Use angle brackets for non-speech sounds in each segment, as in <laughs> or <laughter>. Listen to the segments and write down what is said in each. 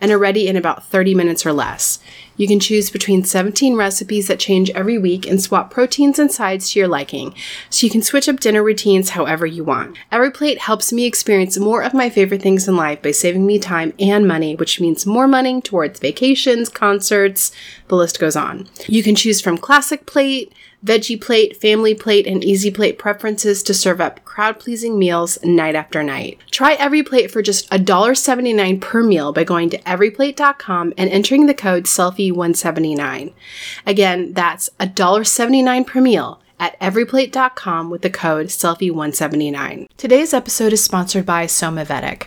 and are ready in about 30 minutes or less. You can choose between 17 recipes that change every week and swap proteins and sides to your liking, so you can switch up dinner routines however you want. EveryPlate helps me experience more of my favorite things in life by saving me time and money, which means more money towards vacations, concerts, the list goes on. You can choose from classic plate, veggie plate, family plate, and easy plate preferences to serve up crowd pleasing meals night after night. Try EveryPlate for just $1.79 per meal by going to everyplate.com and entering the code SELFIE179. Again, that's $1.79 per meal at everyplate.com with the code SELFIE179. Today's episode is sponsored by Somavedic.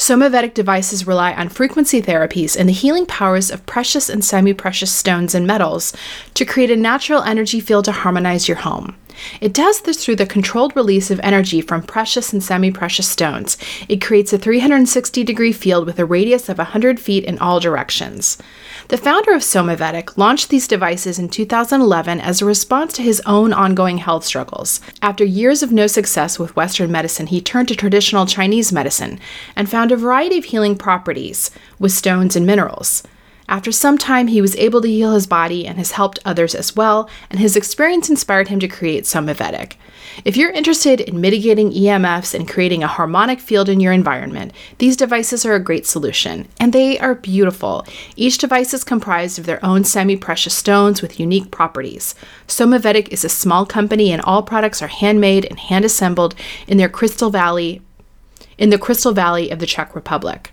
Somavedic devices rely on frequency therapies and the healing powers of precious and semi precious stones and metals to create a natural energy field to harmonize your home. It does this through the controlled release of energy from precious and semi precious stones. It creates a 360 degree field with a radius of 100 feet in all directions. The founder of Somavedic launched these devices in 2011 as a response to his own ongoing health struggles. After years of no success with Western medicine, he turned to traditional Chinese medicine and found a variety of healing properties with stones and minerals. After some time, he was able to heal his body and has helped others as well, and his experience inspired him to create Somavedic. If you're interested in mitigating EMFs and creating a harmonic field in your environment, these devices are a great solution, and they are beautiful. Each device is comprised of their own semi precious stones with unique properties. Somavedic is a small company, and all products are handmade and hand assembled in their Crystal Valley, in the Crystal Valley of the Czech Republic.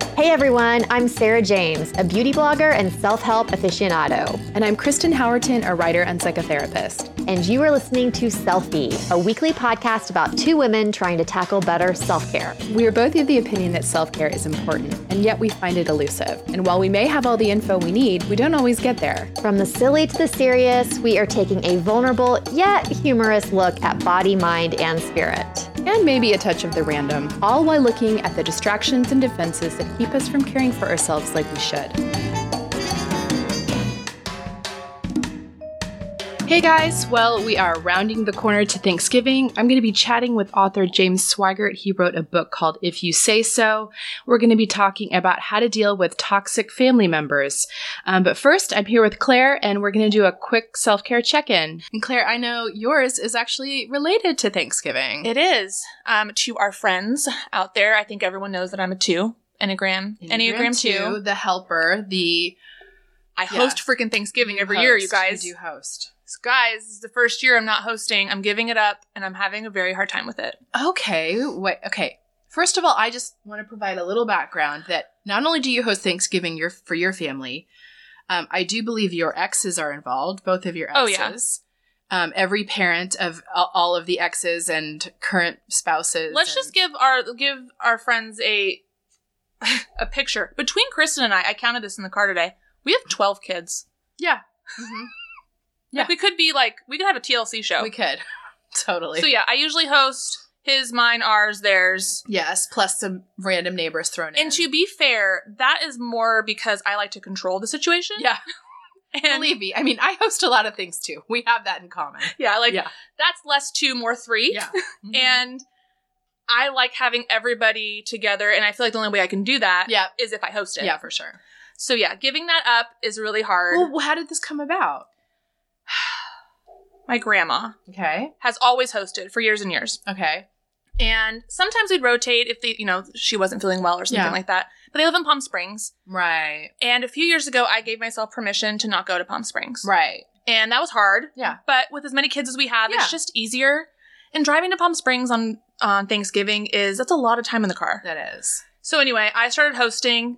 Hey everyone, I'm Sarah James, a beauty blogger and self help aficionado. And I'm Kristen Howerton, a writer and psychotherapist. And you are listening to Selfie, a weekly podcast about two women trying to tackle better self care. We are both of the opinion that self care is important, and yet we find it elusive. And while we may have all the info we need, we don't always get there. From the silly to the serious, we are taking a vulnerable yet humorous look at body, mind, and spirit. And maybe a touch of the random, all while looking at the distractions and defenses that keep us from caring for ourselves like we should. Hey guys, well, we are rounding the corner to Thanksgiving. I'm going to be chatting with author James Swigert. He wrote a book called If You Say So. We're going to be talking about how to deal with toxic family members. Um, but first, I'm here with Claire, and we're going to do a quick self care check in. And Claire, I know yours is actually related to Thanksgiving. It is. Um, to our friends out there, I think everyone knows that I'm a two. Enneagram. Enneagram, Enneagram two, The helper, the. I host freaking Thanksgiving every host. year, you guys. You do host. So guys, this is the first year I'm not hosting. I'm giving it up and I'm having a very hard time with it. Okay. Wait, okay. First of all, I just want to provide a little background that not only do you host Thanksgiving your, for your family, um, I do believe your exes are involved, both of your exes. Oh, yeah. Um, every parent of all of the exes and current spouses. Let's and- just give our give our friends a <laughs> a picture. Between Kristen and I, I counted this in the car today. We have twelve kids. Yeah. Mm-hmm. Yeah. Like we could be like we could have a TLC show. We could. <laughs> totally. So yeah, I usually host his, mine, ours, theirs. Yes, plus some random neighbors thrown in. And to be fair, that is more because I like to control the situation. Yeah. <laughs> And believe me, I mean, I host a lot of things too. We have that in common. Yeah, like yeah. that's less two, more three. Yeah. <laughs> Mm-hmm. and I like having everybody together, and I feel like the only way I can do that is Yeah. is if I host it. Yeah, for sure. So yeah, giving that up is really hard. Well, how did this come about? My grandma Okay. has always hosted for years and years. Okay. And sometimes we'd rotate if the you know she wasn't feeling well or something Yeah. like that. But they live in Palm Springs, Right. and a few years ago I gave myself permission to not go to Palm Springs, Right. and that was hard. Yeah. But with as many kids as we have, Yeah. it's just easier. And driving to Palm Springs on on Thanksgiving is that's a lot of time in the car. That is. So anyway, I started hosting.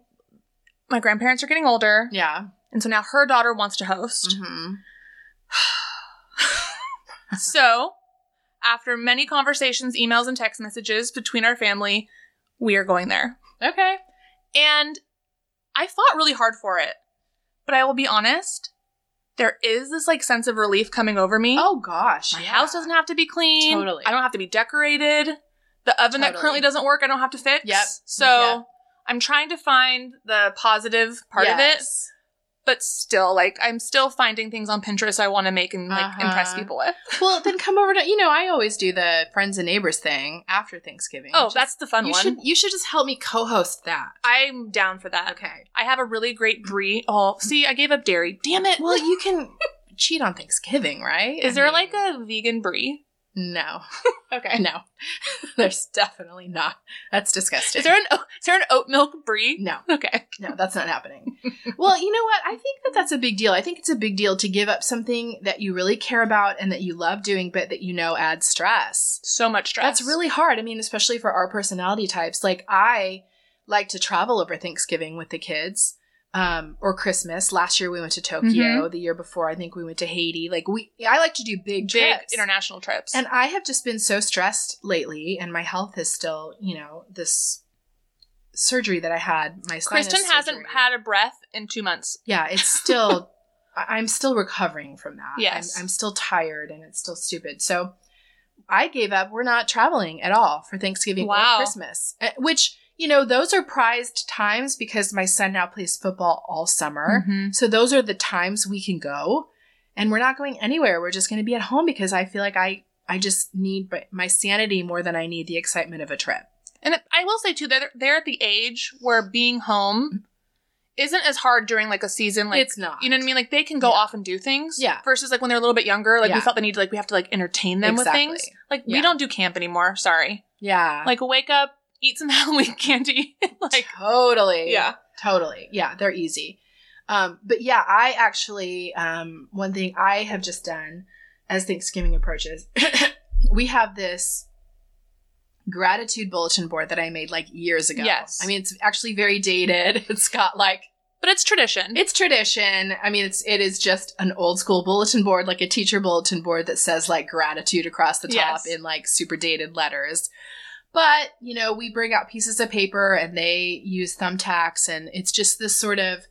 My grandparents are getting older, Yeah. and so now her daughter wants to host. Mm-hmm. <sighs> <sighs> <sighs> <laughs> so, after many conversations, emails, and text messages between our family, we are going there. Okay. And I fought really hard for it. But I will be honest, there is this like sense of relief coming over me. Oh gosh. My yeah. house doesn't have to be clean. Totally. I don't have to be decorated. The oven that currently doesn't work, I don't have to fix. Yep. So Yep. I'm trying to find the positive part of it, Yes. But still, like, I'm still finding things on Pinterest I want to make and like Uh-huh. impress people with. <laughs> Well, then come over to you know I always do the friends and neighbors thing after Thanksgiving. Oh, Just- that's the fun you one. should you should just help me co-host that. I'm down for that. Okay. I have a really great brie. Oh, see, I gave up dairy. Damn it. Well, you <laughs> can cheat on Thanksgiving, right? is there like a vegan brie? No? <laughs> <laughs> Okay. No, <laughs> there's definitely not. That's disgusting. Is there an is there an oat milk brie? no, Okay. no, that's not happening. well, you know what? I think that that's a big deal. I think it's a big deal to give up something that you really care about and that you love doing, but that you know adds stress. So much stress. That's really hard. I mean, especially for our personality types. Like I like to travel over Thanksgiving with the kids. Um, or Christmas. Last year we went to Tokyo. The year before, I think we went to Haiti. Like we, I like to do big, big trips. international trips. And I have just been so stressed lately, and my health is still, you know, this surgery that I had. My Kristen hasn't surgery. had a breath in two months. Yeah, it's still. <laughs> I'm still recovering from that. Yes. I'm, I'm still tired, and it's still stupid. So, I gave up. We're not traveling at all for Thanksgiving Wow. or Christmas, Uh, which you know those are prized times because my son now plays football all summer. Mhm. So those are the times we can go, and we're not going anywhere. We're just going to be at home because I feel like I I just need my- sanity more than I need the excitement of a trip. And I will say too, they're they're at the age where being home isn't as hard during like a season. Like It's not. You know what I mean? Like they can go Yeah. off and do things. Yeah. Versus like when they're a little bit younger, like we felt the need to like we have to like entertain them Exactly. with things. Like Yeah. we don't do camp anymore. Sorry. Yeah, Like wake up, eat some <laughs> Halloween candy. <laughs> like totally. yeah. Totally. Yeah, they're easy. Um, but yeah, I actually, um, one thing I have just done as Thanksgiving approaches, <coughs> we have this gratitude bulletin board that I made like years ago. Yes. I mean, it's actually very dated. <laughs> It's got like, But it's tradition. it's tradition. I mean, it's, it is just an old school bulletin board, like a teacher bulletin board that says like gratitude across the top Yes. in like super dated letters. But, you know, we bring out pieces of paper and they use thumbtacks and it's just this sort of,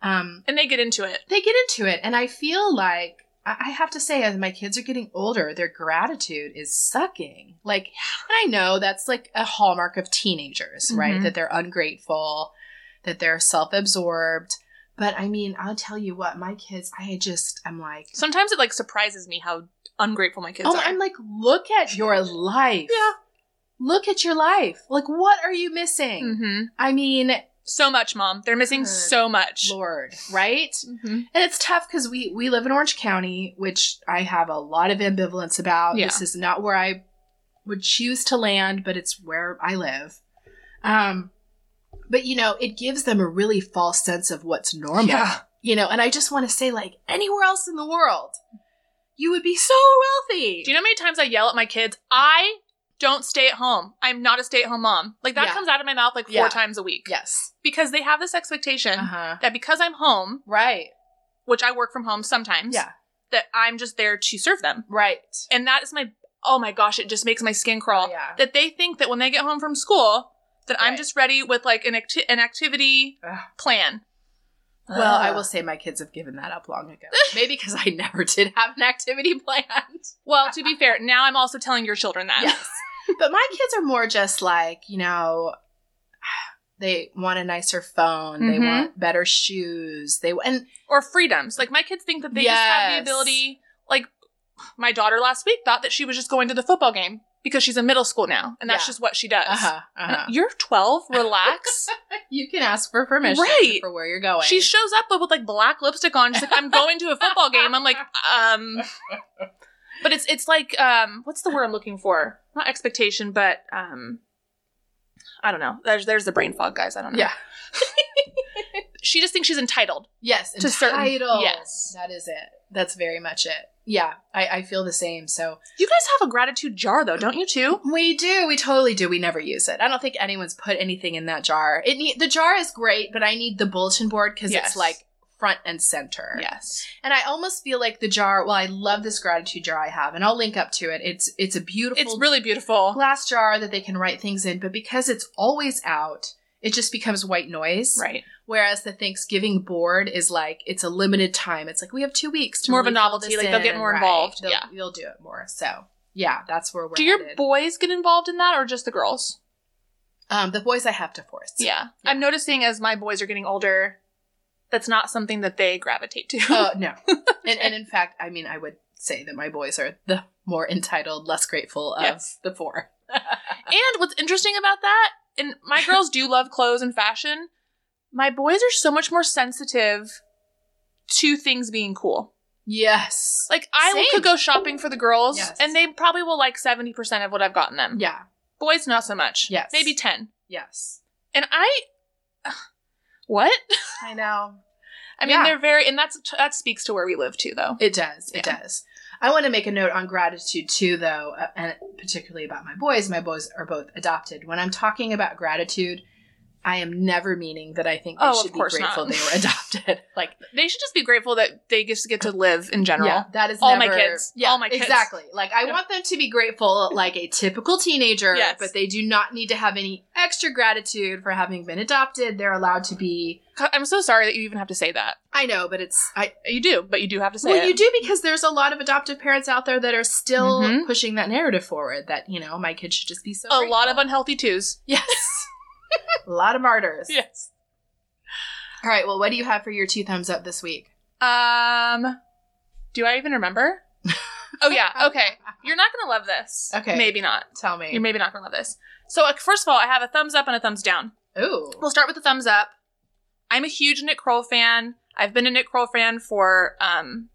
um, and they get into it. they get into it. And I feel like, I have to say, as my kids are getting older, their gratitude is sucking. Like, I know that's like a hallmark of teenagers, right? Mhm. That they're ungrateful, that they're self absorbed. But I mean, I'll tell you what, my kids, I just, I'm like, Sometimes it like surprises me how ungrateful my kids oh, are. I'm like, look at your life. yeah. Look at your life. Like, what are you missing? Mm-hmm. I mean, So much, mom. They're missing so much. Lord, right? Mhm. And it's tough because we we live in Orange County, which I have a lot of ambivalence about. Yeah. This is not where I would choose to land, but it's where I live. Um, but you know, it gives them a really false sense of what's normal. Yeah. You know, and I just want to say, like anywhere else in the world, you would be so wealthy. Do you know how many times I yell at my kids? I don't stay at home. I'm not a stay at home mom. Like that Yeah. comes out of my mouth like four Yeah. times a week. yes. Because they have this expectation Uh huh. that because I'm home, Right. which I work from home sometimes, Yeah. that I'm just there to serve them. Right. And that is my oh my gosh, it just makes my skin crawl. Oh, yeah. That they think that when they get home from school, that I'm just ready with like an acti- an activity Ugh. plan. Well, I will say my kids have given that up long ago. Maybe because I never did have an activity <laughs> planned. Well, to be fair, now I'm also telling your children that. Yes. but my kids are more just like, you know, they want a nicer phone, they Mhm. want better shoes, they and or freedoms. Like my kids think that they just have the ability. Like my daughter last week thought that she was just going to the football game because she's in middle school now, and that's Yeah. just what she does. Uh-huh. Uh-huh. You're 12. <laughs> Relax. You can ask for permission Right. for where you're going. she shows up with, with like black lipstick on. She's like, "I'm going to a football game." I'm like, um. <laughs> But it's it's like um, what's the word I'm looking for? Not expectation, but um, I don't know. There's there's the brain fog, guys. I don't know. yeah. <laughs> She just thinks she's entitled. Yes, To certain- entitled. yes. that is it. That's very much it. Yeah, I, I feel the same. So You guys have a gratitude jar though, don't you too? we do. We totally do. We never use it. I don't think anyone's put anything in that jar. It need, the jar is great, but I need the bulletin board because Yes. it's like front and center. Yes. And I almost feel like the jar. Well, I love this gratitude jar I have, and I'll link up to it. It's it's a beautiful. It's really beautiful. glass jar that they can write things in, but because it's always out, it just becomes white noise. Right. Whereas the Thanksgiving board is like it's a limited time. It's like we have two weeks. To More of a novelty, like, they'll get more Right. involved. They'll, Yeah. they'll do it more. So yeah, that's where we're. Do your headed. boys get involved in that or just the girls? um the boys I have to force. Yeah. Yeah. I'm noticing as my boys are getting older, that's not something that they gravitate to. Oh no. <laughs> and and in fact, I mean, I would say that my boys are the more entitled, less grateful of Yes. the four. <laughs> and what's interesting about that, and my girls do love clothes and fashion, my boys are so much more sensitive to things being cool. yes. Like I Same. could go shopping for the girls Yes. and they probably will like 70% of what I've gotten them. Yeah. Boys not so much. Yes. Maybe 10. Yes. And I <sighs> what? I know. I mean Yeah. they're very and that's that speaks to where we live too though. It does. It Yeah. does. I want to make a note on gratitude too, though, uh, and particularly about my boys. My boys are both adopted. When I'm talking about gratitude, I am never meaning that I think they Oh, of should be grateful not. they were adopted. <laughs> like, They should just be grateful that they just get to live in general. yeah, that is All my kids. Yeah, All my kids. exactly. Like, I want them to be grateful, like a typical teenager, Yes. but they do not need to have any extra gratitude for having been adopted. They're allowed to be. I'm so sorry that you even have to say that. I know, but it's I. You do, but you do have to say Well, it. you do because there's a lot of adoptive parents out there that are still Mhm. pushing that narrative forward. That you know, my kid should just be so. a lot of unhealthy twos. Yes. <laughs> a lot of martyrs. Yes. All right. Well, what do you have for your two thumbs up this week? Um, do I even remember? <laughs> oh yeah. Okay. You're not gonna love this. Okay. Maybe not. Tell me. You're maybe not gonna love this. So uh, first of all, I have a thumbs up and a thumbs down. Ooh. We'll start with the thumbs up. I'm a huge Nick Kroll fan. I've been a Nick Kroll fan for um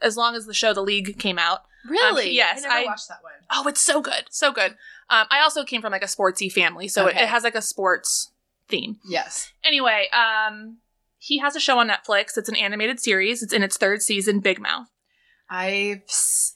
as long as the show The League came out. Really? Um, yes, I never I- watched that one. Oh, it's so good, so good. Um, I also came from like a sportsy family, so it, Okay. it has like a sports theme. Yes. Anyway, um, he has a show on Netflix. It's an animated series. It's in its third season. Big Mouth. I've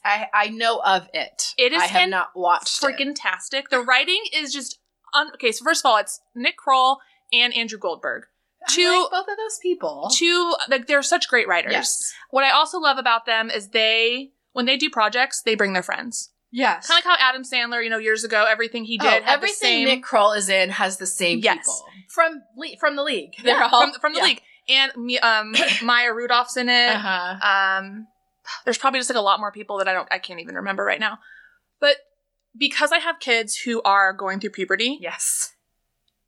I I know of it. It is I have not watched. Freaking tastic. The writing is just un- okay. So first of all, it's Nick Kroll and Andrew Goldberg. I Two- like both of those people. Two like they're such great writers. Yes. What I also love about them is they when they do projects, they bring their friends. Yes. Kind of like how Adam Sandler, you know, years ago, everything he did Oh, had the everything same Nick Kroll is in has the same Yes. people from le- from the league. They're all from, from the yeah. league. And um, <coughs> Maya Rudolph's in it. Uh-huh. Um, there's probably just like a lot more people that I don't, I can't even remember right now. But because I have kids who are going through puberty, Yes.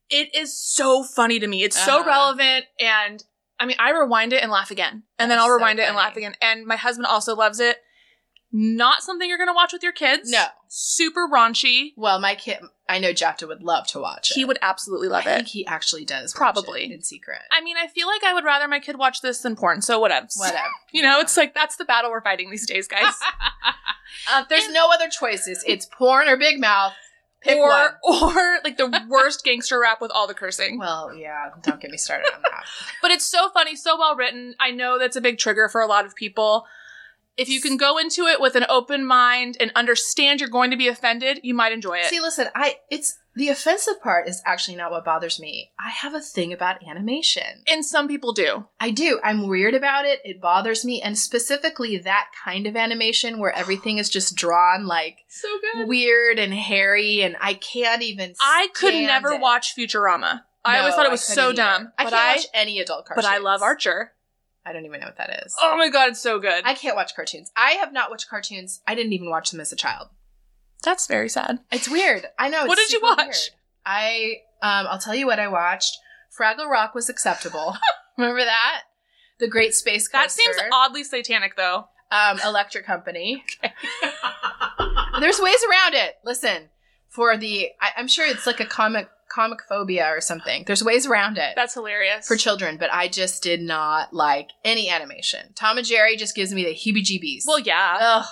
it is so funny to me. It's so Uh-huh. relevant, and I mean, I rewind it and laugh again, and then I'll so rewind it and funny. laugh again. And my husband also loves it. Not something you're gonna watch with your kids. No. super raunchy. Well, my kid, I know Jafta would love to watch it. He would absolutely love I it. think he actually does. Probably. in secret. I mean, I feel like I would rather my kid watch this than porn. So whatever. Whatever. <laughs> You know, it's like that's the battle we're fighting these days, guys. um, <laughs> There's no other choices. It's porn or Big Mouth. Pick or one. <laughs> or like the worst gangster rap with all the cursing. Well, yeah. Don't get me started on that. But it's so funny, so well written. I know that's a big trigger for a lot of people. If you can go into it with an open mind and understand you're going to be offended, you might enjoy it. See, listen, I it's the offensive part is actually not what bothers me. I have a thing about animation. and some people do. I do. I'm weird about it. It bothers me, and specifically that kind of animation where everything is just drawn like <sighs> So good. weird and hairy, and I can't even. I could never it. watch Futurama. I always thought it was so either. dumb. I but can't I watch any adult cartoons. but I love Archer. I don't even know what that is. Oh my god, it's so good. I can't watch cartoons. I have not watched cartoons. I didn't even watch them as a child. That's very sad. It's weird. I know. What did you watch? weird. I um, I'll tell you what I watched. Fraggle Rock was acceptable. <laughs> Remember that? The Great Space Coaster. That seems oddly satanic though. um, Electric Company. <laughs> There's ways around it. Listen, for the I, I'm sure it's like a comic comic phobia or something. There's ways around it That's hilarious. for children, but I just did not like any animation. Tom and Jerry just gives me the heebie-jeebies. well, yeah. ugh,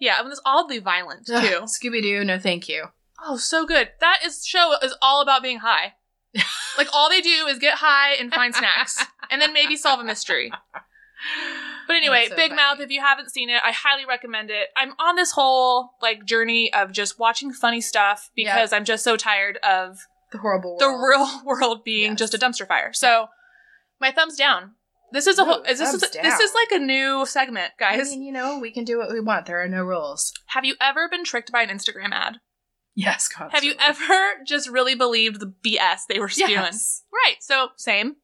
yeah, mean, it's oddly violent, too. Scooby Doo, no thank you. Oh, so good. That is show is all about being high. <laughs> like all they do is get high and find snacks, and then maybe solve a mystery. But anyway, That's so Big funny. Mouth. If you haven't seen it, I highly recommend it. I'm on this whole like journey of just watching funny stuff because I'm just so tired of The horrible the real <laughs> world being Yes. just a dumpster fire. So, my thumbs down. This is a whole. Is this is this is like a new segment, guys. I mean, you know, we can do what we want. There are no rules. Have you ever been tricked by an Instagram ad? Yes, God. Have you ever just really believed the BS they were spewing? Yes. Right. So, same.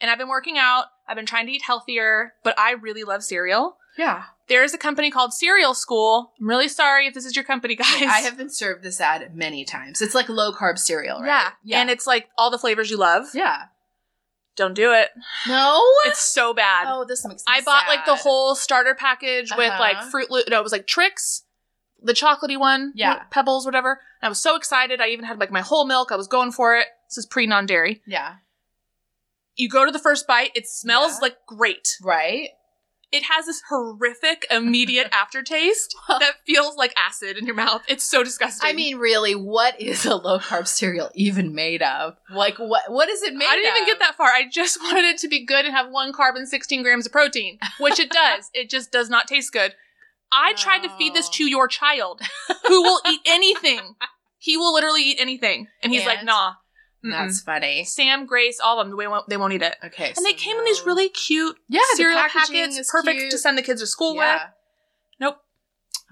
And I've been working out. I've been trying to eat healthier, but I really love cereal. Yeah. There's a company called Cereal School. I'm really sorry if this is your company, guys. I have been served this ad many times. It's like low carb cereal, right? Yeah. Yeah. And it's like all the flavors you love. yeah. Don't do it. No. It's so bad. oh, this makes I bought like the whole starter package with Uh-huh. like Fruit Loop. No, it was like Trix, the chocolatey one. Yeah. Pebbles, whatever. And I was so excited. I even had like my whole milk. I was going for it. This is pre non dairy. Yeah. You go to the first bite. It smells Yeah. like great. Right. It has this horrific immediate <laughs> aftertaste that feels like acid in your mouth. It's so disgusting. I mean, really, what is a low carb cereal even made of? Like, what? What is it made? I didn't even get that far. I just <laughs> wanted it to be good and have one carb and 16 grams of protein, which it does. it just does not taste good. I tried to feed this to your child who will eat anything. <laughs> He will literally eat anything. And he's like, nah. That's funny. Sam, Grace, all of them, they won't, they won't eat it. Okay. And they so came in these really cute yeah the cereal packaging packets, is perfect cute. to send the kids to school with. Yeah. Nope.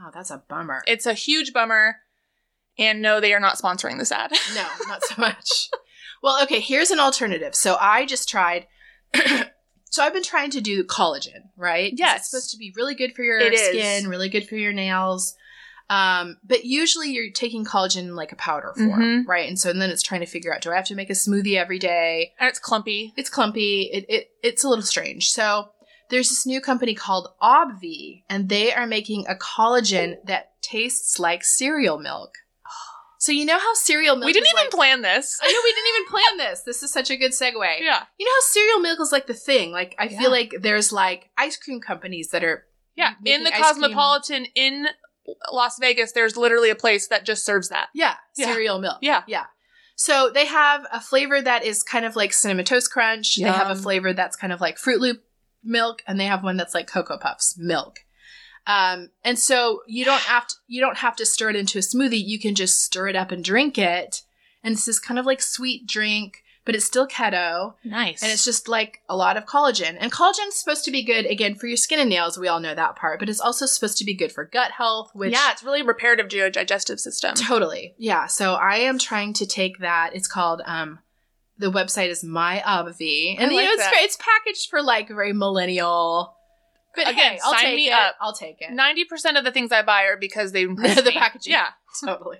Oh, that's a bummer. It's a huge bummer. And no, they are not sponsoring this ad. no, not so <laughs> much. well, okay. Here's an alternative. So I just tried. <clears throat> so I've been trying to do collagen, right? 'Cause Yes. It's supposed to be really good for your It is. skin, really good for your nails. Um, but usually you're taking collagen in like a powder form, Mhm. right? And so then it's trying to figure out: do I have to make a smoothie every day? and it's clumpy. It's clumpy. It, it it's a little strange. So there's this new company called Obvi, and they are making a collagen that tastes like cereal milk. So you know how cereal milk We didn't even like- plan this. I know we didn't even plan this. This is such a good segue. yeah. You know how cereal milk is like the thing? Like I Yeah. feel like there's like ice cream companies that are Yeah. In the ice cream- Cosmopolitan in Las Vegas, there's literally a place that just serves that. yeah, Yeah. <laughs> cereal milk. Yeah. Yeah. So they have a flavor that is kind of like cinnamon toast crunch. They have a flavor that's kind of like Fruit Loop milk, and they have one that's like Cocoa Puffs milk. Um, and so you don't have to you don't have to stir it into a smoothie. You can just stir it up and drink it. And this kind of like sweet drink, but it's still keto. Nice. And it's just like a lot of collagen. And collagen is supposed to be good again for your skin and nails. We all know that part, but it's also supposed to be good for gut health, which yeah, it's really reparative to your digestive system. totally. Yeah. So I am trying to take that. It's called um the website is my Obvi. And I you know it's it's packaged for like very millennial. But Again, hey, I'll sign take me it. up. I'll take it. Ninety percent of the things I buy are because they <laughs> the packaging. Yeah. <laughs> totally.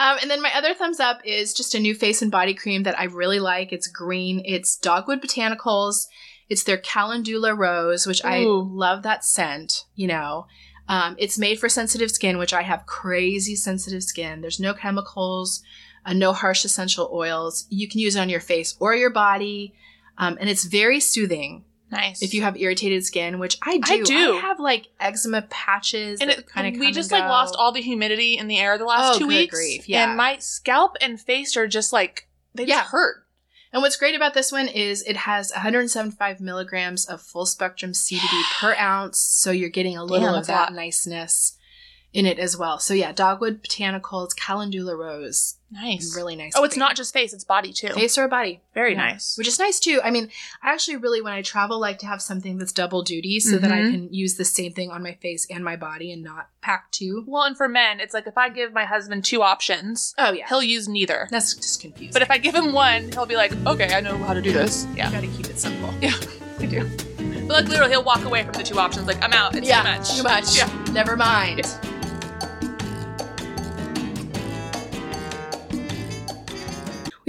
Um, and then my other thumbs up is just a new face and body cream that I really like. It's green. It's Dogwood Botanicals. It's their Calendula Rose, which I love that scent. You know, um, it's made for sensitive skin, which I have crazy sensitive skin. There's no chemicals, uh, no harsh essential oils. You can use it on your face or your body, um, and it's very soothing Nice. if you have irritated skin, which I do. I do. have like eczema patches, and it, kind of we just like lost all the humidity in the air the last Oh, two weeks. grief, yeah. And my scalp and face are just like they Yeah. hurt. And what's great about this one is it has 175 milligrams of full spectrum CBD <sighs> per ounce, so you're getting a little Damn, of that niceness in it as well. So yeah, Dogwood Botanicals, Calendula Rose, Nice. really nice. Oh, it's cream. not just face; it's body too. face or body. Very Yeah. nice. Which is nice too. I mean, I actually really, when I travel, like to have something that's double duty so that I Mhm. can use the same thing on my face and my body and not pack two. well, and for men, it's like if I give my husband two options, Oh yeah, he'll use neither. that's just confusing. But if I give him one, he'll be like, "Okay, I know how to do this." you Yeah, gotta keep it simple. Yeah, <laughs> I do. But like literally, he'll walk away from the two options. Like, I'm out. It's yeah, too much. Too much. Yeah. Never mind.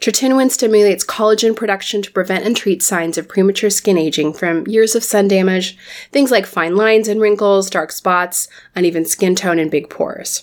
Tretinoin stimulates collagen production to prevent and treat signs of premature skin aging from years of sun damage, things like fine lines and wrinkles, dark spots, uneven skin tone, and big pores.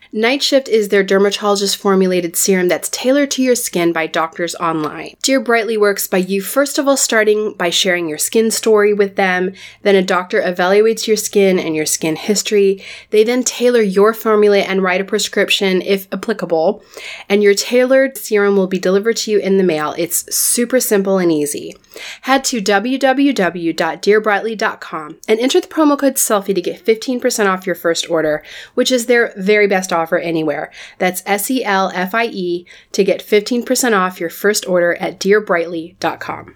Night Shift is their dermatologist formulated serum that's tailored to your skin by doctors online. Dear Brightly works by you first of all starting by sharing your skin story with them, then a doctor evaluates your skin and your skin history. They then tailor your formula and write a prescription if applicable, and your tailored serum will be delivered to you in the mail. It's super simple and easy. Head to www.dearbrightly.com and enter the promo code SELFIE to get 15% off your first order, which is their very best offer anywhere. That's S E L F I E to get 15% off your first order at dearbrightly.com.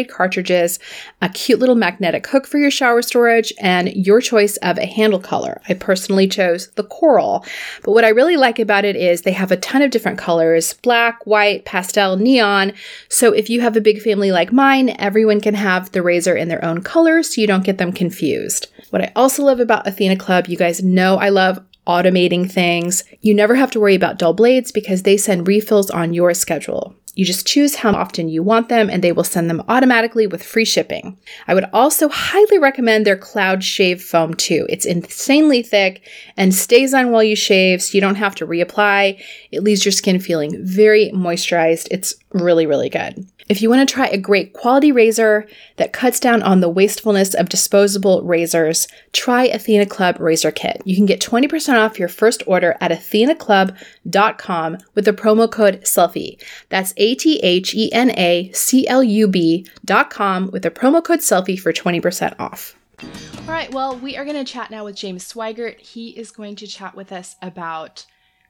cartridges, a cute little magnetic hook for your shower storage, and your choice of a handle color. I personally chose the coral. But what I really like about it is they have a ton of different colors black, white, pastel, neon. So if you have a big family like mine, everyone can have the razor in their own color so you don't get them confused. What I also love about Athena Club, you guys know I love automating things. You never have to worry about dull blades because they send refills on your schedule. You just choose how often you want them and they will send them automatically with free shipping. I would also highly recommend their Cloud Shave Foam too. It's insanely thick and stays on while you shave so you don't have to reapply. It leaves your skin feeling very moisturized. It's really, really good. If you want to try a great quality razor that cuts down on the wastefulness of disposable razors, try Athena Club Razor Kit. You can get 20% off your first order at athenaclub.com with the promo code SELFIE. That's A T H E N A C L U B.com with the promo code SELFIE for 20% off. All right, well, we are going to chat now with James Swigert. He is going to chat with us about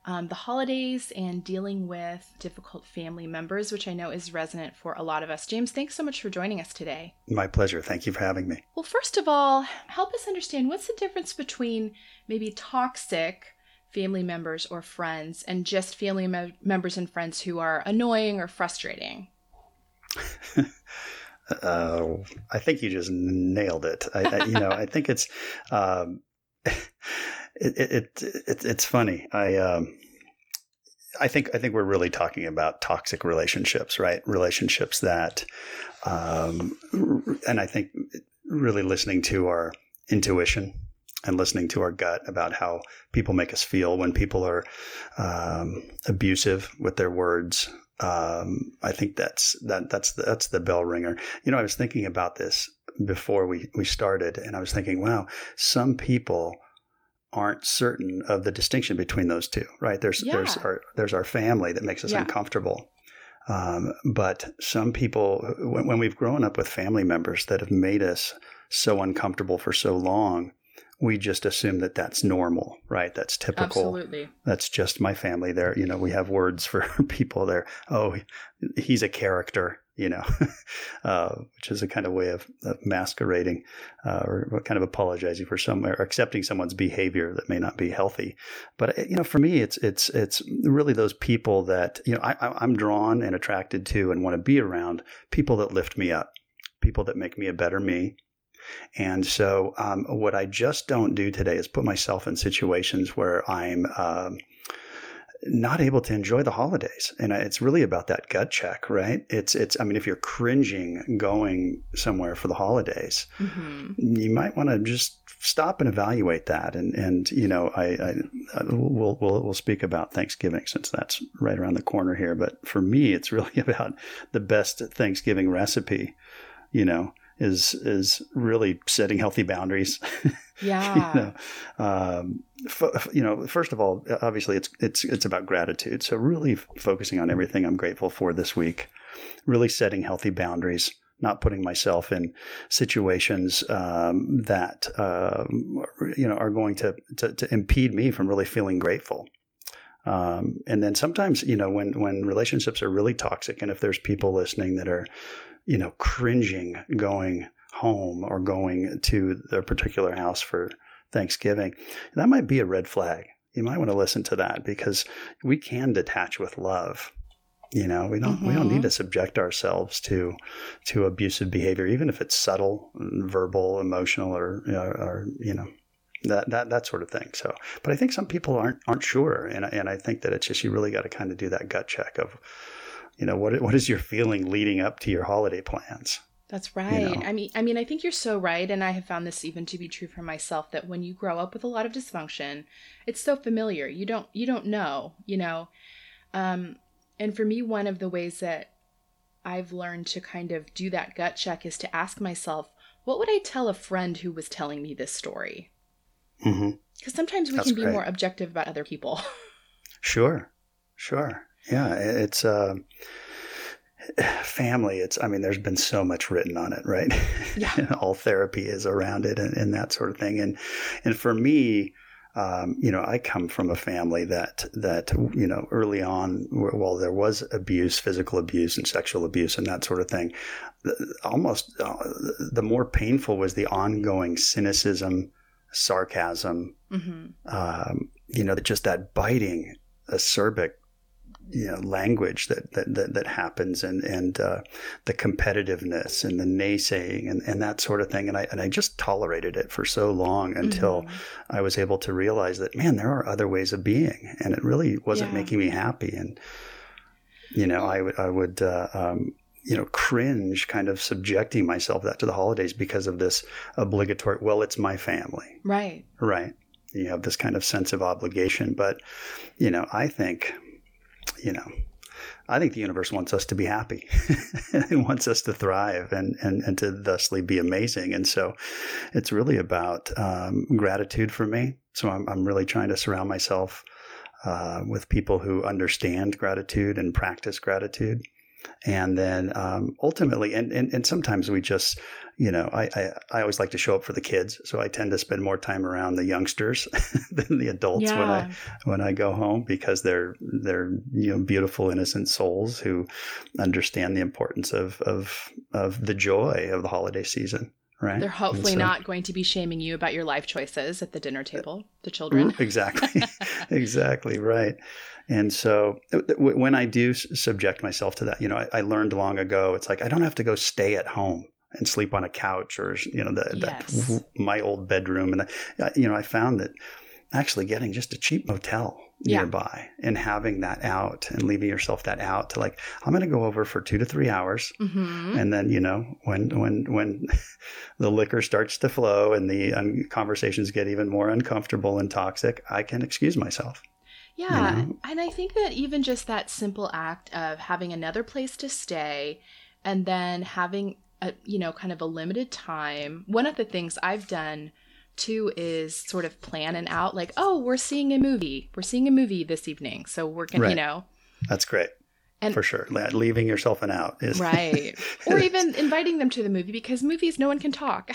um, the holidays and dealing with difficult family members, which I know is resonant for a lot of us. James, thanks so much for joining us today. My pleasure. Thank you for having me. Well, first of all, help us understand what's the difference between maybe toxic family members or friends and just family me- members and friends who are annoying or frustrating? <laughs> uh, I think you just nailed it. I, I, you know, I think it's. Um, <laughs> it, it, it, it's funny. I um, I think I think we're really talking about toxic relationships, right? Relationships that, um, and I think really listening to our intuition and listening to our gut about how people make us feel when people are um, abusive with their words. Um, I think that's that that's the, that's the bell ringer. You know, I was thinking about this before we, we started, and I was thinking, wow, some people aren't certain of the distinction between those two, right? There's Yeah. there's our there's our family that makes us Yeah. uncomfortable. Um, but some people, when, when we've grown up with family members that have made us so uncomfortable for so long, we just assume that that's normal, right? That's typical Absolutely. that's just my family there you know we have words for <laughs> people there oh he's a character you know <laughs> uh, which is a kind of way of, of masquerading uh, or kind of apologizing for some or accepting someone's behavior that may not be healthy. But uh, you know for me it's it's it's really those people that you know I, i'm drawn and attracted to and want to be around people that lift me up people that make me a better me. And so, um, what I just don't do today is put myself in situations where I'm um, not able to enjoy the holidays. And it's really about that gut check, right? It's, it's. I mean, if you're cringing going somewhere for the holidays, hmm you might want to just stop and evaluate that. And and you know, I, I I- we'll we'll we'll speak about Thanksgiving since that's right around the corner here. But for me, it's really <laughs> about the best Thanksgiving recipe. You know, is is really setting healthy boundaries. <laughs> Yeah. you know, um, f- you know, first of all, obviously, it's it's it's about gratitude. So really f- focusing on everything I'm grateful for this week, really setting healthy boundaries, not putting myself in situations um, that um, you know are going to, to to impede me from really feeling grateful. Um, and then sometimes, you know, when when relationships are really toxic, and if there's people listening that are, you know, cringing going home or going to their particular house for Thanksgiving, that might be a red flag. You might want to listen to that because we can detach with love. You know, we don't we don't need mm-hmm. to subject ourselves to to abusive behavior, even if it's subtle, verbal, emotional, or you know, or you know that that that sort of thing. So, but I think some people aren't aren't sure, and and I think that it's just you really got to kind of do that gut check of, you know, what what is your feeling leading up to your holiday plans. That's right. know? I mean, I mean, I think you're so right, and I have found this even to be true for myself that when you grow up with a lot of dysfunction, it's so familiar. You don't, you don't know, you know. Um, and for me, one of the ways that I've learned to kind of do that gut check is to ask myself, what would I tell a friend who was telling me this story? hmm Because sometimes we That's can be great. more objective about other people. <laughs> Sure, sure, yeah. It's uh, family. It's I mean, there's been so much written on it, right? Yeah. <laughs> All therapy is around it and, and that sort of thing. And and for me, um, you know, I come from a family that that you know early on, while there was abuse, physical abuse and sexual abuse and that sort of thing, th- almost uh, the more painful was the ongoing cynicism, sarcasm, hmm um, you know, just that biting, acerbic, you know, language that that that, that happens, and and uh, the competitiveness and the naysaying and, and that sort of thing. And I and I just tolerated it for so long until Mhm. I was able to realize that man, there are other ways of being, and it really wasn't Yeah. making me happy. And you know, I would I would. Uh, um, you know, cringe kind of subjecting myself that to the holidays because of this obligatory, well, it's my family. Right. Right. You have this kind of sense of obligation. But, you know, I think, you know, I think the universe wants us to be happy <laughs> and wants us to thrive and, and, and to thusly be amazing. And so it's really about um, gratitude for me. So I'm, I'm really trying to surround myself uh, with people who understand gratitude and practice gratitude. And then um, ultimately, and, and, and sometimes we just, you know, I, I, I always like to show up for the kids. So I tend to spend more time around the youngsters <laughs> than the adults when I, when I go home because they're they're you know beautiful innocent souls who understand the importance of of of the joy of the holiday season right They're hopefully so- not going to be shaming you about your life choices at the dinner table, the children. exactly <laughs> exactly right and so uh, w- when i do subject myself to that you know I, I learned long ago it's like i don't have to go stay at home and sleep on a couch or you know the, Yes. w- my old bedroom and I, you know i found that actually getting just a cheap motel Yeah. nearby and having that out and leaving yourself that out to like i'm going to go over for two to three hours hmm and then you know when when when <laughs> the liquor starts to flow and the um, conversations get even more uncomfortable and toxic i can excuse myself Yeah. know? And I think that even just that simple act of having another place to stay and then having a you know kind of a limited time. One of the things I've done too is sort of plan and out like, oh, we're seeing a movie. We're seeing a movie this evening, so we're gonna, you know, That's great. And- for sure. Le- Leaving yourself an out is <laughs> right, or even inviting them to the movie because movies no one can talk.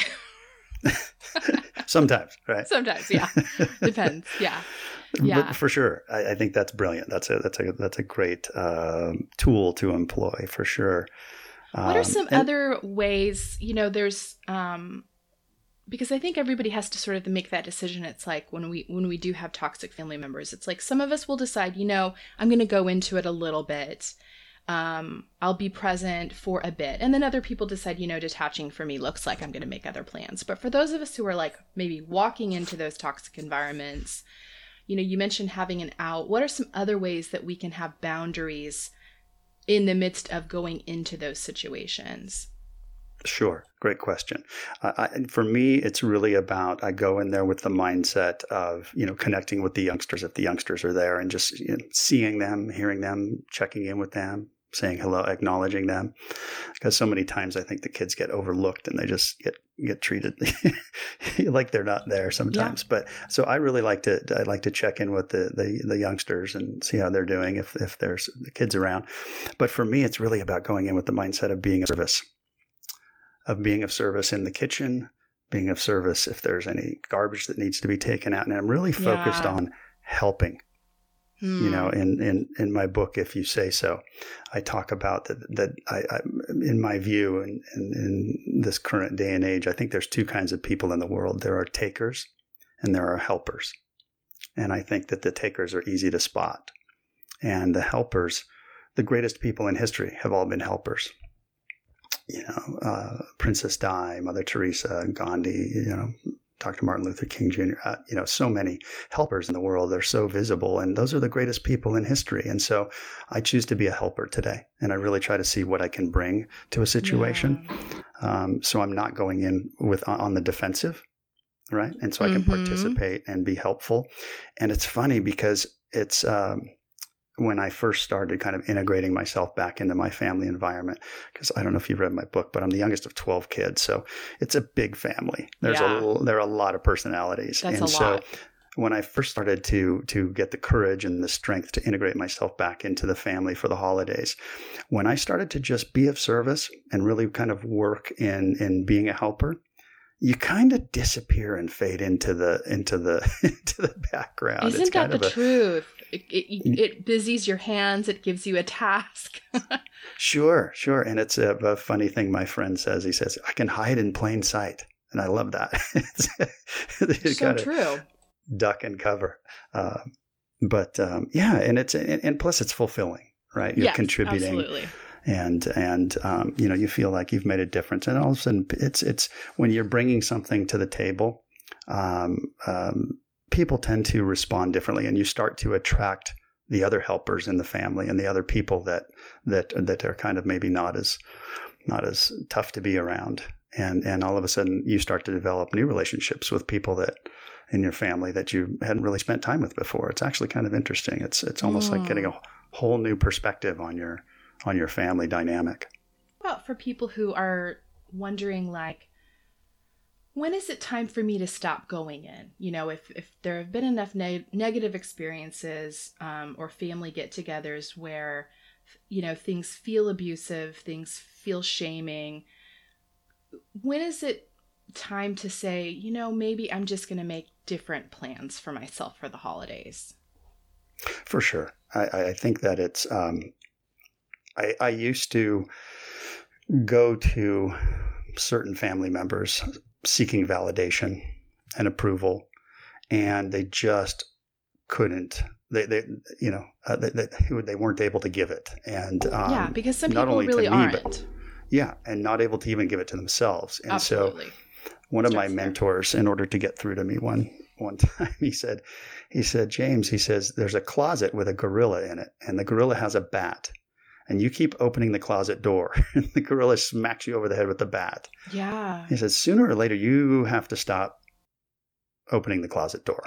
<laughs> sometimes, right? <laughs> Sometimes, yeah, depends. Yeah, yeah. For sure, I, I think that's brilliant. That's a that's a that's a great um tool to employ for sure. What are Um, some and- other ways, you know, there's um because I think everybody has to sort of make that decision. It's like when we when we do have toxic family members, it's like some of us will decide, you know, I'm going to go into it a little bit. Um, I'll be present for a bit. And then other people decide, you know, detaching for me looks like I'm going to make other plans. But for those of us who are like maybe walking into those toxic environments, you know, you mentioned having an out. What are some other ways that we can have boundaries in the midst of going into those situations? Sure, great question. Uh, I, for me, it's really about I go in there with the mindset of you know connecting with the youngsters if the youngsters are there and just you know, seeing them, hearing them, checking in with them, saying hello, acknowledging them. Because so many times I think the kids get overlooked and they just get get treated <laughs> like they're not there sometimes. But so I really like to I like to check in with the, the the youngsters and see how they're doing if if there's the kids around. But for me, it's really about going in with the mindset of being of service of being of service in the kitchen, being of service if there's any garbage that needs to be taken out. And I'm really focused Yeah. on helping. You know, in, in, in my book, if you say so, I talk about that, that I, I, in my view, in, in, in this current day and age, I think there's two kinds of people in the world. There are takers and there are helpers. And I think that the takers are easy to spot. And the helpers, the greatest people in history have all been helpers you know, uh, Princess Di, Mother Teresa, Gandhi, you know, Dr. Martin Luther King Jr., uh, you know, so many helpers in the world. They're so visible, and those are the greatest people in history. And so I choose to be a helper today, and I really try to see what I can bring to a situation. Um, so I'm not going in with on the defensive, right? And so I can Mhm. participate and be helpful. And it's funny because it's um, when I first started kind of integrating myself back into my family environment. Because I don't know if you've read my book, but I'm the youngest of 12 kids, so it's a big family. There's Yeah. a there are a lot of personalities, That's and a so lot. when I first started to to get the courage and the strength to integrate myself back into the family for the holidays, when I started to just be of service and really kind of work in in being a helper, you kind of disappear and fade into the into the <laughs> into the background. Isn't it's that the a, truth? It, it, it busies your hands. It gives you a task. <laughs> Sure, sure. And it's a, a funny thing my friend says. He says, I can hide in plain sight. And I love that. <laughs> you so true. duck and cover. Uh, but um, yeah, and it's and, and plus it's fulfilling, right? You're Yes, contributing Absolutely. And and um, you know you feel like you've made a difference. And all of a sudden it's it's when you're bringing something to the table um, um, people tend to respond differently and you start to attract the other helpers in the family and the other people that that that are kind of maybe not as not as tough to be around. And and all of a sudden you start to develop new relationships with people that in your family that you hadn't really spent time with before. It's actually kind of interesting. It's it's almost like getting a whole new perspective on your on your family dynamic What about for people who are wondering, like, when is it time for me to stop going in? You know, if, if there have been enough ne- negative experiences um, or family get togethers where, you know, things feel abusive, things feel shaming, when is it time to say, you know, maybe I'm just going to make different plans for myself for the holidays? For sure. I, I think that it's, um, I, I used to go to certain family members seeking validation and approval, and they just couldn't. They, they you know, uh, they, they, they weren't able to give it. And um, yeah, because some not people really me, aren't. but- yeah, and not able to even give it to themselves. And so, Absolutely. one of my mentors in order to get through to me one one <laughs> time he said he said james he says there's a closet with a gorilla in it and the gorilla has a bat and you keep opening the closet door <laughs> and the gorilla smacks you over the head with the bat. Yeah. he says sooner or later you have to stop opening the closet door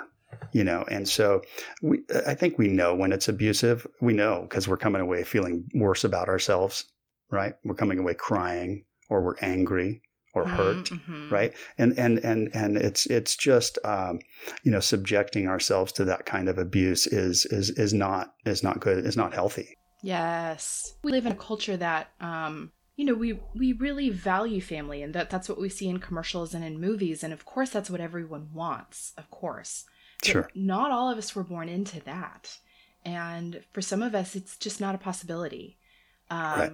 you know? And so we i think we know when it's abusive. We know because we're coming away feeling worse about ourselves right? We're coming away crying or we're angry or hurt Mhm. right? And and and and it's it's just um, you know subjecting ourselves to that kind of abuse is is is not is not good is not healthy Yes. We live in a culture that um you know, we we really value family and that that's what we see in commercials and in movies and of course that's what everyone wants, of course. But Sure. Not all of us were born into that. And for some of us it's just not a possibility. Um Right.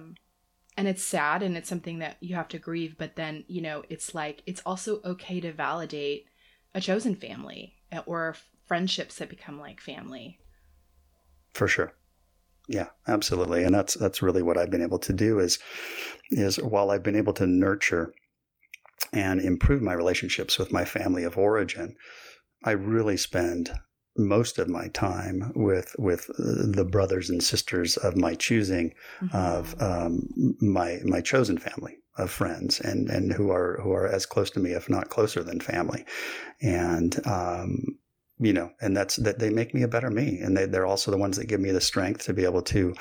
and it's sad and it's something that you have to grieve, but then, you know, it's like it's also okay to validate a chosen family or friendships that become like family. for sure yeah absolutely and that's that's really what i've been able to do is is while i've been able to nurture and improve my relationships with my family of origin i really spend most of my time with with the brothers and sisters of my choosing of um, my my chosen family of friends and and who are who are as close to me if not closer than family. And um, you know and that's that they make me a better me and they, they're also the ones that give me the strength to be able to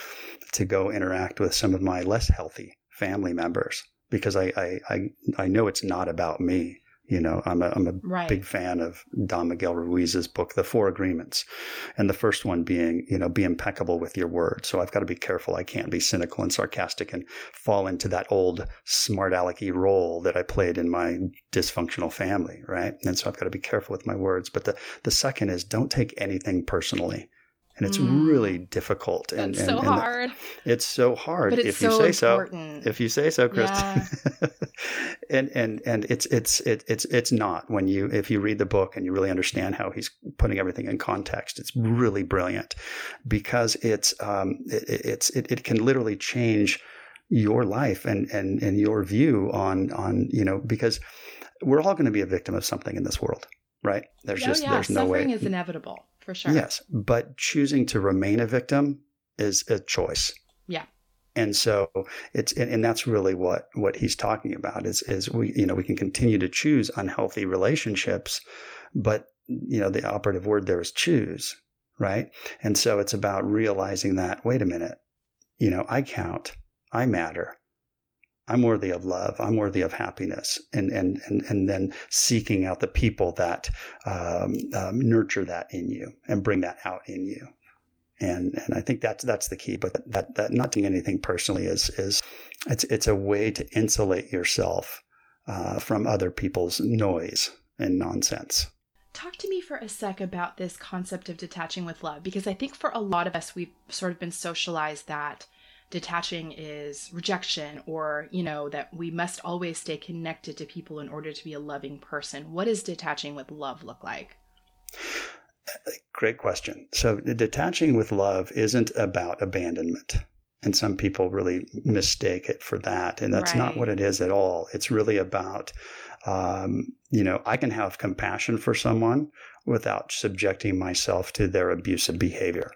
to go interact with some of my less healthy family members because I I, I, I know it's not about me you know I'm a, I'm a right. big fan of Don Miguel Ruiz's book, The Four Agreements. And the first one being, you know, be impeccable with your word. So I've got to be careful. I can't be cynical and sarcastic and fall into that old smart alecky role that I played in my dysfunctional family, right? And so I've got to be careful with my words. But the, the second is don't take anything personally. And it's Mm. really difficult. And, That's and, so and hard. It's so hard But it's if you so say so if you say so, Kristen. <laughs> and and and it's it's it, it's it's not when you if you read the book and you really understand how he's putting everything in context. It's really brilliant because it's um it, it's it, it can literally change your life and and and your view on on you know because we're all going to be a victim of something in this world, right? There's oh, just yeah. there's no way. Suffering is inevitable, for sure. Yes, but choosing to remain a victim is a choice. Yeah. And so it's and, and that's really what what he's talking about is is we you know we can continue to choose unhealthy relationships, but you know the operative word there is choose, right? And so it's about realizing that wait a minute, you know I count, I matter. I'm worthy of love. I'm worthy of happiness, and and and and then seeking out the people that um, um, nurture that in you and bring that out in you. And and I think that's that's the key. But that that not doing anything personally is is it's it's a way to insulate yourself uh, from other people's noise and nonsense. Talk to me for a sec about this concept of detaching with love, because I think for a lot of us, we've sort of been socialized that detaching is rejection or, you know, that we must always stay connected to people in order to be a loving person. What does detaching with love look like? Great question. So detaching with love isn't about abandonment. And some people really mistake it for that. And that's not what it is at all. It's really about, um, you know, I can have compassion for someone without subjecting myself to their abusive behavior.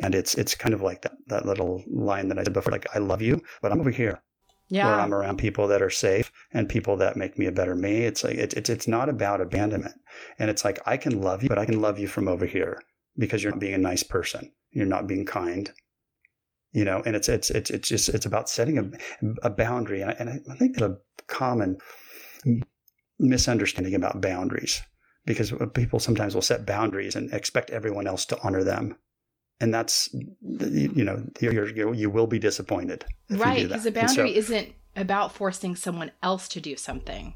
And it's it's kind of like that, that little line that I said before, like, I love you, but I'm over here where I'm around people that are safe and people that make me a better me. It's like it's it's it's not about abandonment, and it's like I can love you, but I can love you from over here because you're not being a nice person, you're not being kind, you know. And it's it's it's it's just it's about setting a a boundary, and I, and I think that a common misunderstanding about boundaries because people sometimes will set boundaries and expect everyone else to honor them. And that's, you know, you're, you're, you will be disappointed. if right. Because a And so- boundary isn't about forcing someone else to do something,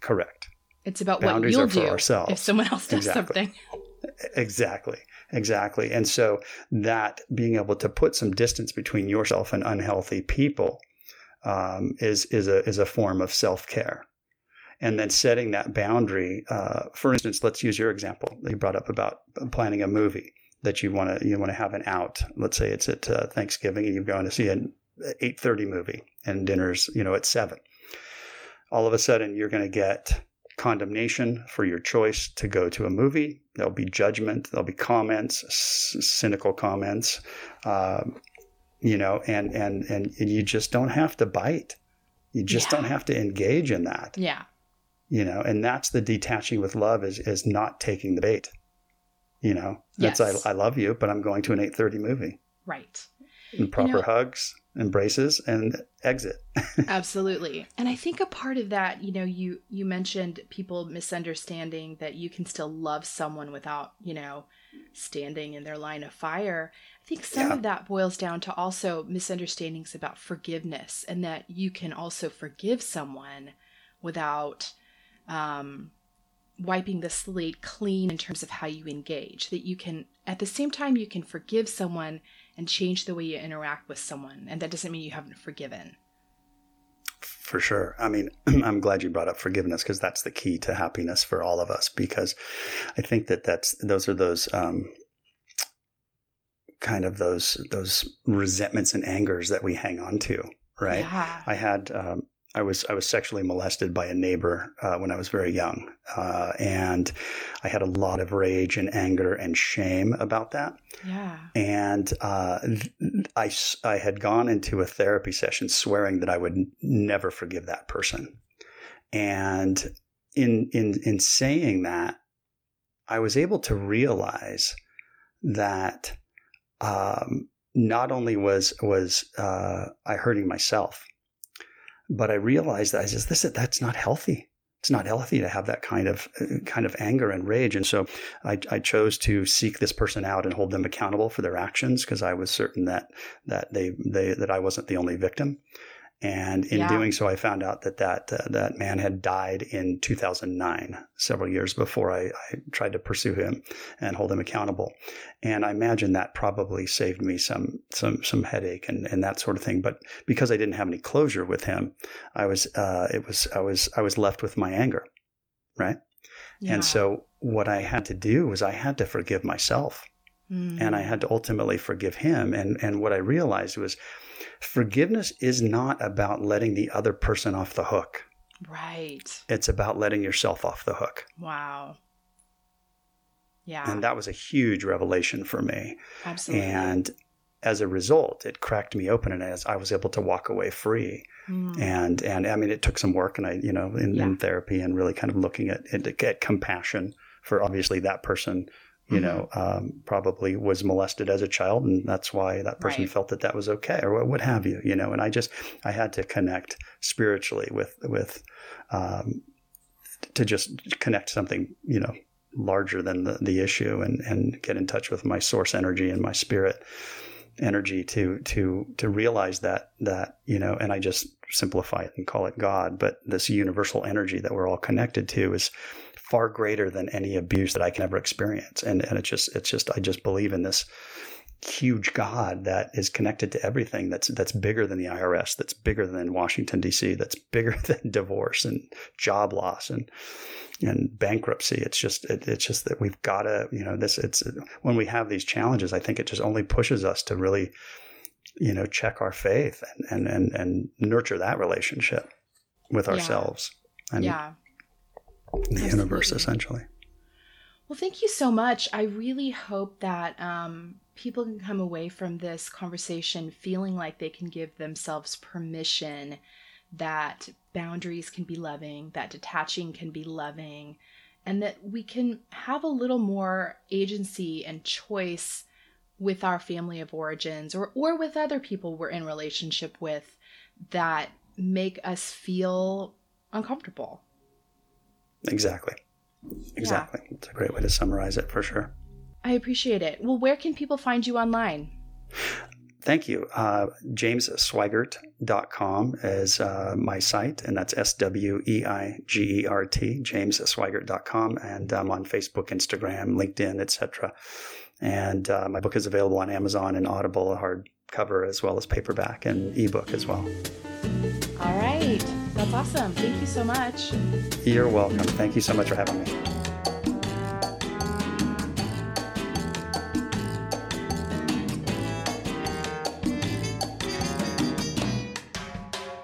Correct. it's about Boundaries what you'll for do ourselves. if someone else does Exactly. something. Exactly. Exactly. And so that being able to put some distance between yourself and unhealthy people um, is is a is a form of self care. And then setting that boundary. Uh, for instance, let's use your example that you brought up about planning a movie that you want to you want to have an out. Let's say it's at uh, Thanksgiving and you're going to see an eight thirty movie and dinner's you know at seven. All of a sudden, you're going to get condemnation for your choice to go to a movie. There'll be judgment. There'll be comments, c- cynical comments, um, you know, and, and, and you just don't have to bite. You just Yeah. don't have to engage in that, Yeah. you know, and that's the detaching with love is, is not taking the bait. You know, that's, Yes. I, I love you, but I'm going to an 830 movie. Right. And proper know- hugs, embraces, and exit. <laughs> Absolutely. And I think a part of that, you know, you you mentioned people misunderstanding that you can still love someone without, you know, standing in their line of fire. I think some Yeah. of that boils down to also misunderstandings about forgiveness and that you can also forgive someone without um wiping the slate clean in terms of how you engage that you can at the same time you can forgive someone and change the way you interact with someone and that doesn't mean you haven't forgiven For sure. I mean, <clears throat> I'm glad you brought up forgiveness because that's the key to happiness for all of us. Because I think that that's those are those um, kind of those those resentments and angers that we hang on to, right? Yeah. I had um, I was I was sexually molested by a neighbor uh, when I was very young, uh, and I had a lot of rage and anger and shame about that. Yeah. And uh, I, I had gone into a therapy session swearing that I would never forgive that person. And in, in, in saying that, I was able to realize that um, not only was, was uh, I hurting myself, but I realized that I says, this, that's not healthy. It's not healthy to have that kind of uh, kind of anger and rage, and so I, I chose to seek this person out and hold them accountable for their actions because I was certain that that they, they that I wasn't the only victim. And in Yeah. doing so, I found out that that uh, that man had died in 2009, several years before I, I tried to pursue him and hold him accountable. And I imagine that probably saved me some some some headache and, and that sort of thing. But because I didn't have any closure with him, I was uh, it was I was I was left with my anger, right? Yeah. And so what I had to do was I had to forgive myself Mm. and I had to ultimately forgive him. And and what I realized was forgiveness is not about letting the other person off the hook. right. It's about letting yourself off the hook. Wow. Yeah. And that was a huge revelation for me. absolutely. And as a result, it cracked me open and as I was able to walk away free. Mm. And and I mean it took some work and I, you know, in, in therapy and really kind of looking at, at, at compassion for obviously that person you Mm-hmm. know, um, probably was molested as a child, and that's why that person Right. felt that that was okay, or what, what have you, you know. And I just, I had to connect spiritually with, with, um, to just connect something, you know, larger than the, the issue, and and get in touch with my source energy and my spirit energy to to to realize that that you know, and I just simplify it and call it God, but this universal energy that we're all connected to is far greater than any abuse that I can ever experience. And and it's just it's just I just believe in this huge God that is connected to everything that's that's bigger than the IRS, that's bigger than Washington D.C., that's <laughs> bigger than divorce and job loss and and bankruptcy. It's just it, it's just that we've got to you know this. It's when we have these challenges, I think it just only pushes us to really you know check our faith and and and, and nurture that relationship with Yeah. ourselves and yeah. The universe essentially. Well, thank you so much. I really hope that um, people can come away from this conversation feeling like they can give themselves permission that boundaries can be loving, that detaching can be loving, and that we can have a little more agency and choice with our family of origins or, or with other people we're in relationship with that make us feel uncomfortable. Exactly. Exactly. It's a great way to summarize it for sure. I appreciate it. Well, where can people find you online? Thank you. Uh, JamesSweigert.com is uh, my site, and that's S W E I G E R T, JamesSweigert.com. And I'm on Facebook, Instagram, LinkedIn, etc. And uh, my book is available on Amazon and Audible, hardcover, as well as paperback and ebook as well. All right. That's awesome. Thank you so much. You're welcome. Thank you so much for having me.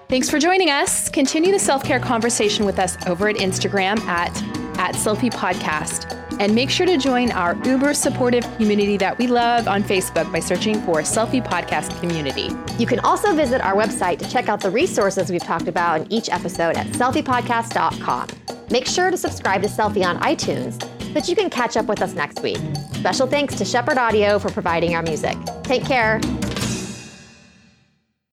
Thanks for joining us. Continue the self care conversation with us over at Instagram at, at Selfie Podcast. And make sure to join our uber supportive community that we love on Facebook by searching for Selfie Podcast Community. You can also visit our website to check out the resources we've talked about in each episode at selfiepodcast.com. Make sure to subscribe to Selfie on iTunes so that you can catch up with us next week. Special thanks to Shepherd Audio for providing our music. Take care.